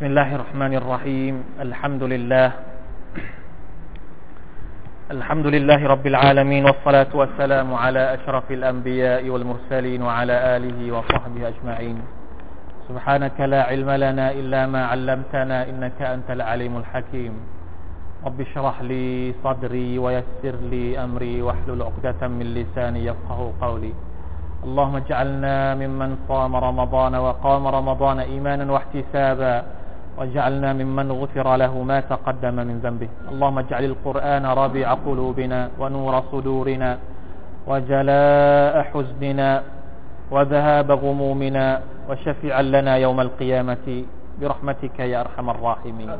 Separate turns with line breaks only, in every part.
بسم الله الرحمن الرحيم. الحمد لله. الحمد لله رب العالمين والصلاة والسلام على أشرف الأنبياء والمرسلين وعلى آله وصحبه أجمعين. سبحانك لا علم لنا إلا ما علمتنا إنك أنت العليم الحكيم. رب اشرح لي صدري ويسر لي أمري واحلل عقدة من لساني يفقه قولي. اللهم اجعلنا ممن صام رمضان وقام رمضان إيمانا واحتسابا. واجعلنا ممن غفر له ما تقدم من ذنبه اللهم اجعل القرآن ربيع قلوبنا ونور صدورنا وجلاء حزننا وذهاب غمومنا وشفيعا لنا يوم القيامة برحمتك يا أرحم الراحمين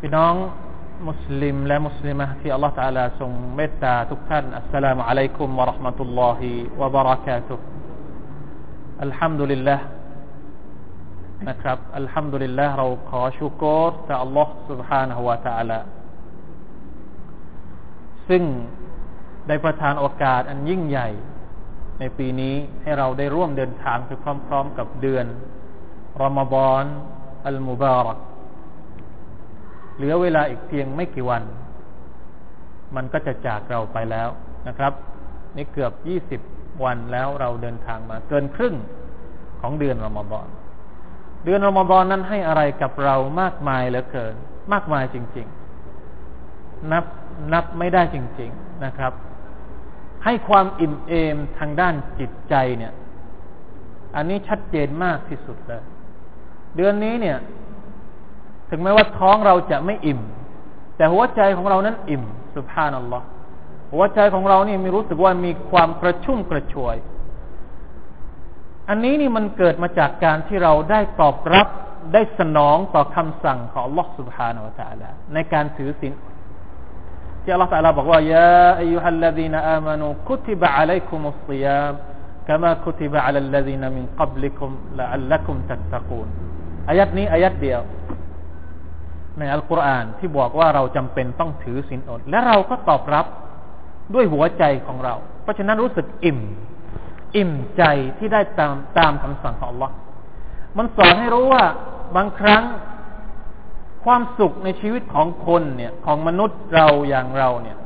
พี่น้องมุสลิมและมุสลิมะที่อัลลอฮฺตาลาทรงเมตตาทุกท่านอัสสลามุอะลัยกุมวะราะห์มะตุลลอฮิวะบะเราะกาตุฮ์อัลฮัมดุลิลลาห์ นะครับอัลฮัมดุลิลลาห์เราขอชูกรต่ออัลลอฮฺ سبحانه และ تعالى ซึ่งได้ประทานโอกาสอันยิ่งใหญ่ ในปีนี้ให้เราได้ร่วมเดินทางไปพร้อมๆกับเดือนรอมฎอนอัลมุบารักเหลือเวลาอีกเพียงไม่กี่วัน มันก็จะจากเราไปแล้วนะครับ นี่เกือบยี่สิบวันแล้วเราเดินทางมา เกินครึ่งของเดือนรอมฎอน เดือนรอมฎอนนั้นให้อะไรกับเรามากมายเหลือเกิน มากมายจริง ๆ นับนับไม่ได้จริง ๆนะครับ ให้ความอิ่มเอมทางด้านจิตใจเนี่ย อันนี้ชัดเจนมากที่สุดเลย เดือนนี้เนี่ย ถึงแม้ว่าท้องเราจะไม่อิ่ม แต่หัวใจของเรานั้นอิ่มสุภานัลลอฮ์หัวใจของเรานี่มีรู้สึกว่ามีความกระชุ่มกระชวย อันนี้นี่มันเกิดมาจากการที่เราได้ตอบรับได้สนองต่อคำสั่งของ Allah سبحانه และ تعالى ในการถือศีลที่ Allah تعالى บอกว่ายาอายุฮัลลดีนอามานูคุติบะอะลัยคุมุสซิยาม كما كتب على الذين من قبلكم لعلكم تتقون อายัดนี้อายัดเดียวในอัลกุรอานที่บอกว่าเราจำเป็นต้องถือศีลอด และเราก็ตอบรับด้วยหัวใจของเรา เพราะฉะนั้นรู้สึกอิ่ม อิ่มใจที่ได้ตามตามคำสั่งของ Allah มันสอนให้รู้ว่าบางครั้งความสุขในชีวิตของคนเนี่ยของมนุษย์เราอย่างเราเนี่ย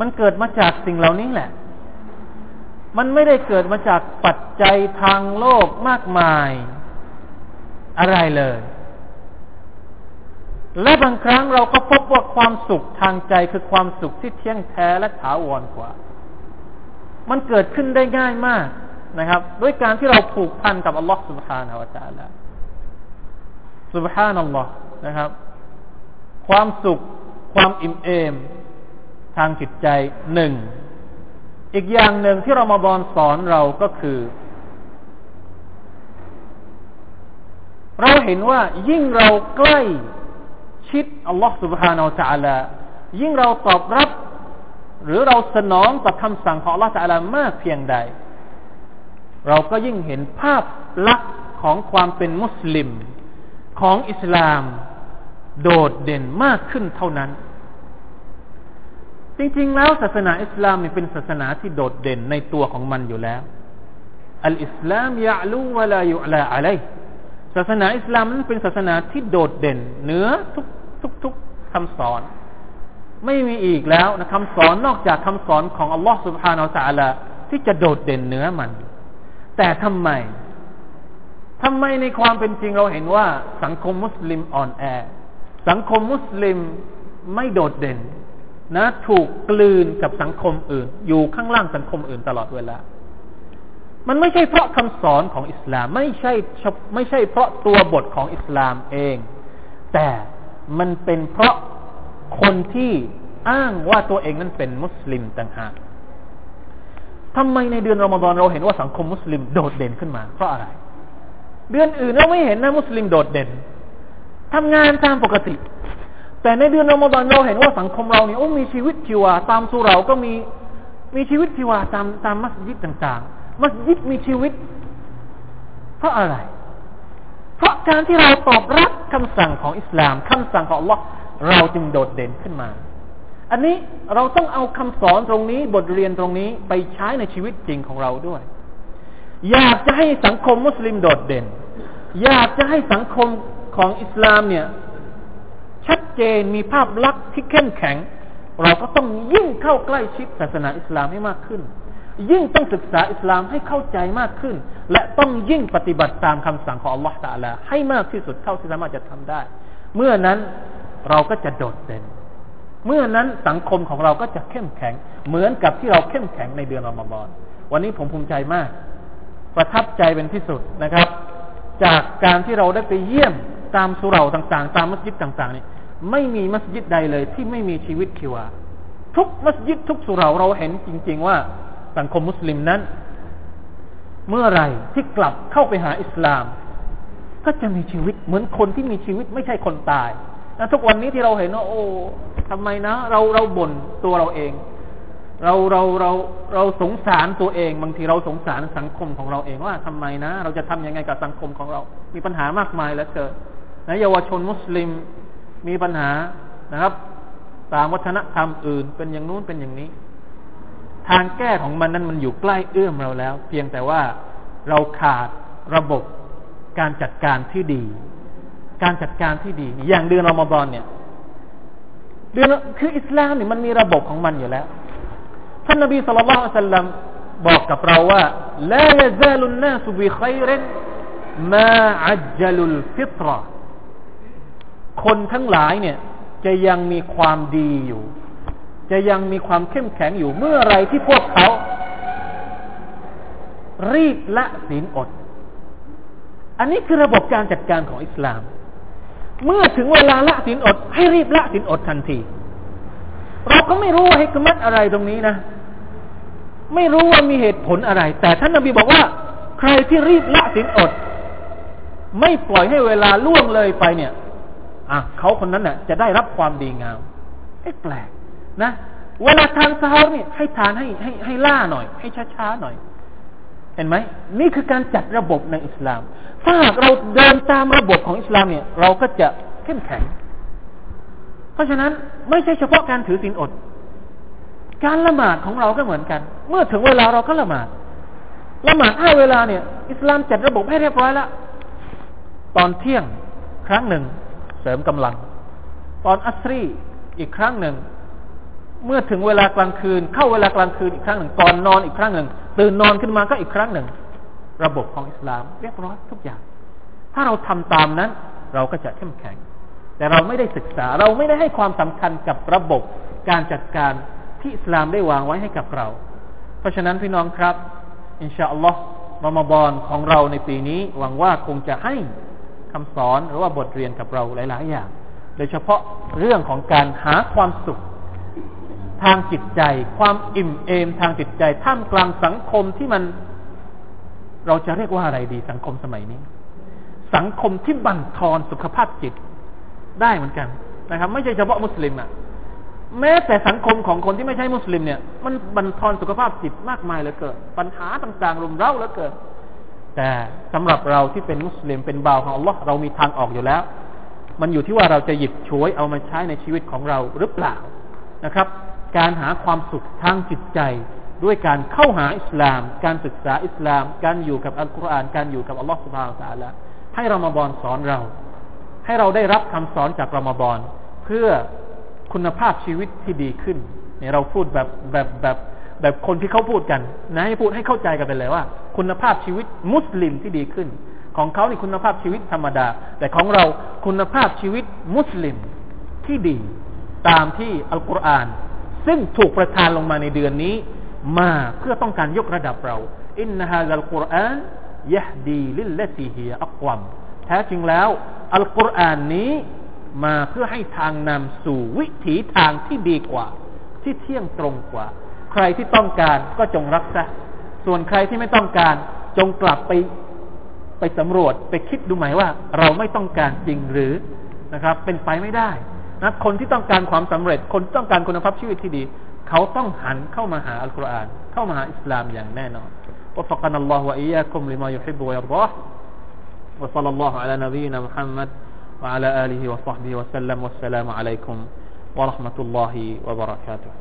มันเกิดมาจากสิ่งเหล่านี้แหละ มันไม่ได้เกิดมาจากปัจจัยทางโลกมากมายอะไรเลย และบางครั้งเราก็พบว่าความสุขทางใจคือความสุขที่เที่ยงแท้และถาวรกว่า มันเกิดขึ้นได้ง่ายมากนะครับ ด้วยการที่เราผูกพันกับอัลลอฮฺ سبحانه และ تعالى سبحان อัลลอฮ์นะครับ ความสุข ความอิ่มเอม ทางจิตใจหนึ่ง อีกอย่างหนึ่งที่เรามาบอนสอนเราก็คือ เราเห็นว่ายิ่งเราใกล้ชิดอัลลอฮ์ سبحانه และ تعالى ยิ่งเราตอบรับ หรือเราสนองต่อคำสั่งของอัลลอฮฺลามากเพียงใด เราก็ยิ่งเห็นภาพลักษณ์ของความเป็นมุสลิมของอิสลาม โดดเด่นมากขึ้นเท่านั้น จริงๆแล้วศาสนาอิสลามมันเป็นศาสนาที่โดดเด่นในตัวของมันอยู่แล้วอัลอิสลามยะลูวะลายุลาอะไรศาสนาอิสลามมันเป็นศาสนาที่โดดเด่นเหนือทุกทุกทุกคำสอน ไม่มีอีกแล้วนะคำสอนนอกจากคำสอนของอัลลอฮ์สุบฮานาอัลลอฮ์ที่จะโดดเด่นเนื้อมัน แต่ทำไมทำไมในความเป็นจริงเราเห็นว่า สังคมมุสลิมอ่อนแอ สังคมมุสลิมไม่โดดเด่น นะ ถูกกลืนกับสังคมอื่น อยู่ข้างล่างสังคมอื่นตลอดเวลา มันไม่ใช่เพราะคำสอนของอิสลาม ไม่ใช่ไม่ใช่เพราะตัวบทของอิสลามเอง แต่มันเป็นเพราะคนที่ อ้างว่าตัวเองนั้นเป็นมุสลิมต่างหากทำไมในเดือนรอมฎอนเราเห็นว่าสังคมมุสลิมโดดเด่นขึ้นมา เพราะอะไร เดือนอื่นเราไม่เห็นนะมุสลิมโดดเด่นทำงานตามปกติ แต่ในเดือนรอมฎอนเราเห็นว่าสังคมเราเนี่ยโอ้มีชีวิตชีวา ตามสุเราก็มีมีชีวิตชีวาตามตามมัสยิดต่าง ๆ มัสยิดมีชีวิต เพราะอะไร เพราะการที่เราตอบรับคำสั่งของอิสลามคำสั่งของ Allah เราจึงโดดเด่นขึ้นมา อันนี้เราต้องเอาคำสอนตรงนี้บทเรียนตรงนี้ไปใช้ในชีวิตจริงของเราด้วย อยากจะให้สังคมมุสลิมโดดเด่น อยากจะให้สังคมของอิสลามเนี่ย ชัดเจนมีภาพลักษณ์ที่เข้มแข็ง เราก็ต้องยิ่งเข้าใกล้ชิดศาสนาอิสลามให้มากขึ้น ยิ่งต้องศึกษาอิสลามให้เข้าใจมากขึ้น และต้องยิ่งปฏิบัติตามคำสั่งของอัลลอฮฺตาลาให้มากที่สุดเท่าที่สามารถจะทำได้ เมื่อนั้นเราก็จะโดดเด่น เมื่อนั้นสังคมของเราก็จะเข้มแข็ง เหมือนกับที่เราเข้มแข็งในเดือนอมฎอนวันนี้ผมภูมิใจมาก ประทับใจเป็นที่สุดนะครับ จากการที่เราได้ไปเยี่ยมตามสุเหร่าต่างๆ ตามมัสยิดต่างๆนี่ไม่มีมัสยิดใดเลยที่ไม่มีชีวิตชีวาทุกมัสยิดทุกสุเหร่าเราเห็นจริง ๆ ว่าสังคมมุสลิมนั้น เมื่อไรที่กลับเข้าไปหาอิสลาม ก็จะมีชีวิตเหมือนคนที่มีชีวิตไม่ใช่คนตาย นะทุกวันนี้ที่เราเห็นว่าโอ้ทำไมนะ เราเราบ่นตัวเราเอง เราเราเราเราสงสารตัวเอง บางทีเราสงสารสังคมของเราเองว่าทำไมนะ เราจะทํำยังไงกับสังคมของเรา มีปัญหามากมายแล้วเกิดนะเยาวชนมุสลิมมีปัญหานะครับ ตามวัฒนธรรมอื่น เป็นอย่างนู้นเป็นอย่างนี้ ทางแก้ของมันนั้นมันอยู่ใกล้เอื้อมเราแล้ว เพียงแต่ว่าเราขาดระบบการจัดการที่ดี การจัดการที่ดี อย่างเดือนรอมฎอนเนี่ย เดือนคืออิสลามเนี่ยมันมีระบบของมันอยู่แล้วท่านนบีสุลต่านสัลลัมบอกกับเราว่าลายซาลุนนาสุบิขัยรินมาอัจจลุลฟิตรคนทั้งหลายเนี่ย จะยังมีความดีอยู่ จะยังมีความเข้มแข็งอยู่เมื่อไรที่พวกเขา รีบละศีลอด อันนี้คือระบบการจัดการของอิสลาม เมื่อถึงเวลาละสินอด ให้รีบละสินอดทันที เราก็ไม่รู้ว่าให้กมัดอะไรตรงนี้นะ ไม่รู้ว่ามีเหตุผลอะไร แต่ท่านนบีบอกว่า ใครที่รีบละสินอด ไม่ปล่อยให้เวลาล่วงเลยไปเนี่ย อะเขาคนนั้นน่ะ จะได้รับความดีงามไอ้แปลกนะเวลาทานซาฮเนี่ยให้ทานให้ให้ให้ล่าหน่อย ให้ช้าๆหน่อย เห็นไหมนี่คือการจัดระบบในอิสลาม ถ้าหากเราเดินตามระบบของอิสลามเนี่ย เราก็จะเข้มแข็ง เพราะฉะนั้นไม่ใช่เฉพาะการถือศีลอด การละหมาดของเราก็เหมือนกัน เมื่อถึงเวลาเราก็ละหมาดละหมาดห้าเวลาเนี่ย อิสลามจัดระบบให้เรียบร้อยแล้วตอนเที่ยงครั้งหนึ่ง เสริมกำลัง ตอนอัสรีอีกครั้งหนึ่ง เมื่อถึงเวลากลางคืน เข้าเวลากลางคืนอีกครั้งหนึ่งตอนนอนอีกครั้งหนึ่ง ตื่นนอนขึ้นมาก็อีกครั้งหนึ่ง ระบบของอิสลามเรียบร้อยทุกอย่าง ถ้าเราทำตามนั้น เราก็จะเข้มแข็ง แต่เราไม่ได้ศึกษาเราไม่ได้ให้ความสำคัญกับระบบการจัดการที่อิสลามได้วางไว้ให้กับเรา เพราะฉะนั้นพี่น้องครับอินชาอัลลอฮ์มามบอนของเราในปีนี้ หวังว่าคงจะให้คำสอนหรือว่าบทเรียนกับเราหลาย ๆ อย่าง โดยเฉพาะเรื่องของการหาความสุข ทางจิตใจ ความอิ่มเอมทางจิตใจ ท่ามกลางสังคมที่มัน เราจะเรียกว่าอะไรดี สังคมสมัยนี้ สังคมที่บั่นทอนสุขภาพจิตได้เหมือนกันนะครับ ไม่ใช่เฉพาะมุสลิมอะแม้แต่สังคมของคนที่ไม่ใช่มุสลิมเนี่ย มันบั่นทอนสุขภาพจิตมากมายเหลือเกินปัญหาต่างๆรุมเร้าเหลือเกินแต่สำหรับเราที่เป็นมุสลิมเป็นบ่าวของอัลลอฮ์เรามีทางออกอยู่แล้ว มันอยู่ที่ว่าเราจะหยิบฉวยเอามาใช้ในชีวิตของเราหรือเปล่านะครับ การหาความสุขทางจิตใจ ด้วยการเข้าหาอิสลาม การศึกษาอิสลาม การอยู่กับอัลกุรอานการอยู่กับอัลลอฮฺสุบฮานตะละให้รอมฎอนสอนเรา ให้เราได้รับคำสอนจากรอมฎอนเพื่อคุณภาพชีวิตที่ดีขึ้นเนี่ยเราพูดแบบแบบแบบแบบคนที่เขาพูดกัน นะให้พูดให้เข้าใจกันไปเลยว่า คุณภาพชีวิตมุสลิมที่ดีขึ้น ของเขานี่คุณภาพชีวิตธรรมดา แต่ของเราคุณภาพชีวิตมุสลิมที่ดี ตามที่อัลกุรอาน ซึ่งถูกประทานลงมาในเดือนนี้ มาเพื่อต้องการยกระดับเรา อินนาฮะอัลกุรอานยะดีลิลลตีฮีอักวัมแท้จริงแล้ว อัลกุรอานนี้มาเพื่อให้ทางนำสู่วิถีทางที่ดีกว่า ที่เที่ยงตรงกว่า ใครที่ต้องการก็จงรับซะส่วนใครที่ไม่ต้องการจงกลับไปไปสำรวจไปคิดดูไหมว่า เราไม่ต้องการจริงหรือนะครับ เป็นไปไม่ได้ นะคนที่ต้องการความสำเร็จ คนต้องการคุณภาพชีวิตที่ดีเขาต้องหันเข้ามาหาอัลกุรอานเข้ามาหาอิสลามอย่างแน่นอน وفقنا الله وإياكم لما يحب ويرضاه وصلى الله على نبينا محمد وعلى آله وصحبه وسلم والسلام عليكم ورحمة الله وبركاته